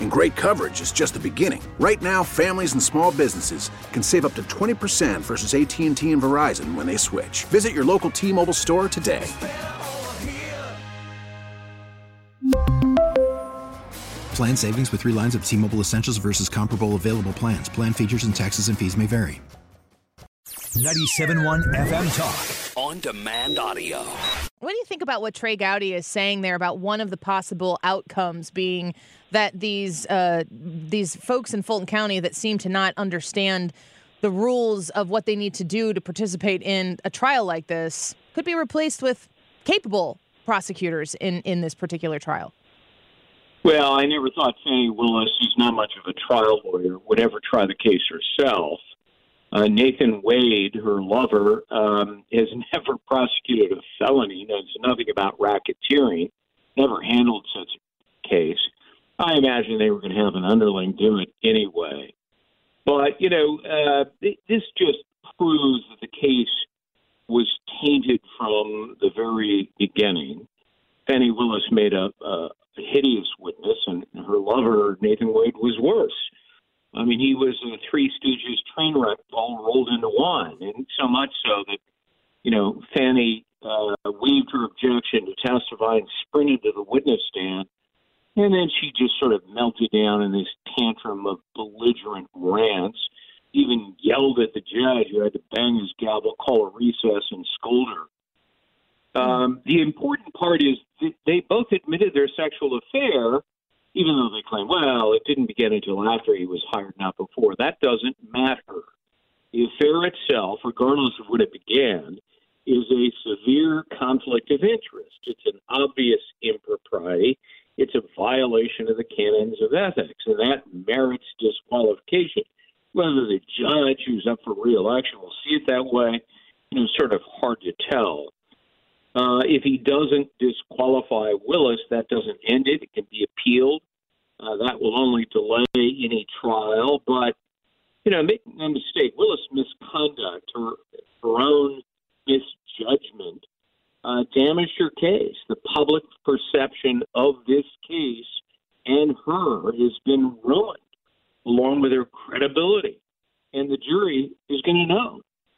And great coverage is just the beginning. Right now, families and small businesses can save up to 20% versus AT&T and Verizon when they switch. Visit your local T-Mobile store today. Plan savings with three lines of T-Mobile Essentials versus comparable available plans. Plan features and taxes and fees may vary. 97.1 FM Talk. On demand audio. What do you think about what Trey Gowdy is saying there about one of the possible outcomes being that these uh, these folks in Fulton County that seem to not understand the rules of what they need to do to participate in a trial like this could be replaced with capable prosecutors in, in this particular trial? Well, I never thought Fani Willis, who's not much of a trial lawyer, would ever try the case herself. Uh, Nathan Wade, her lover, um, has never prosecuted a felony, knows nothing about racketeering, never handled such a case. I imagine they were going to have an underling do it anyway. But, you know, uh, this just proves that the case was tainted from the very beginning. Fani Willis made a, a hideous witness, and her lover, Nathan Wade, was worse. I mean, he was a Three Stooges train wreck all rolled into one, and so much so that, you know, Fani uh, waived her objection to testify and sprinted to the witness stand. And then she just sort of melted down in this tantrum of belligerent rants, even yelled at the judge who had to bang his gavel, call a recess, and scold her. Um, the important part is that they both admitted their sexual affair, even though they claim, well, it didn't begin until after he was hired, not before. That doesn't matter. The affair itself, regardless of when it began, is a severe conflict of interest. It's an obvious impropriety. It's a violation of the canons of ethics, and that merits disqualification. Whether the judge who's up for reelection will see it that way, you know, sort of hard to tell. Uh, if he doesn't disqualify Willis, that doesn't end it. It can be appealed. Uh, that will only delay any trial. But, you know, make no mistake, Willis' misconduct, her, her own misjudgment, uh, damaged her case. The public perception of this case and her has been ruined, along with her credibility. And the jury is going to know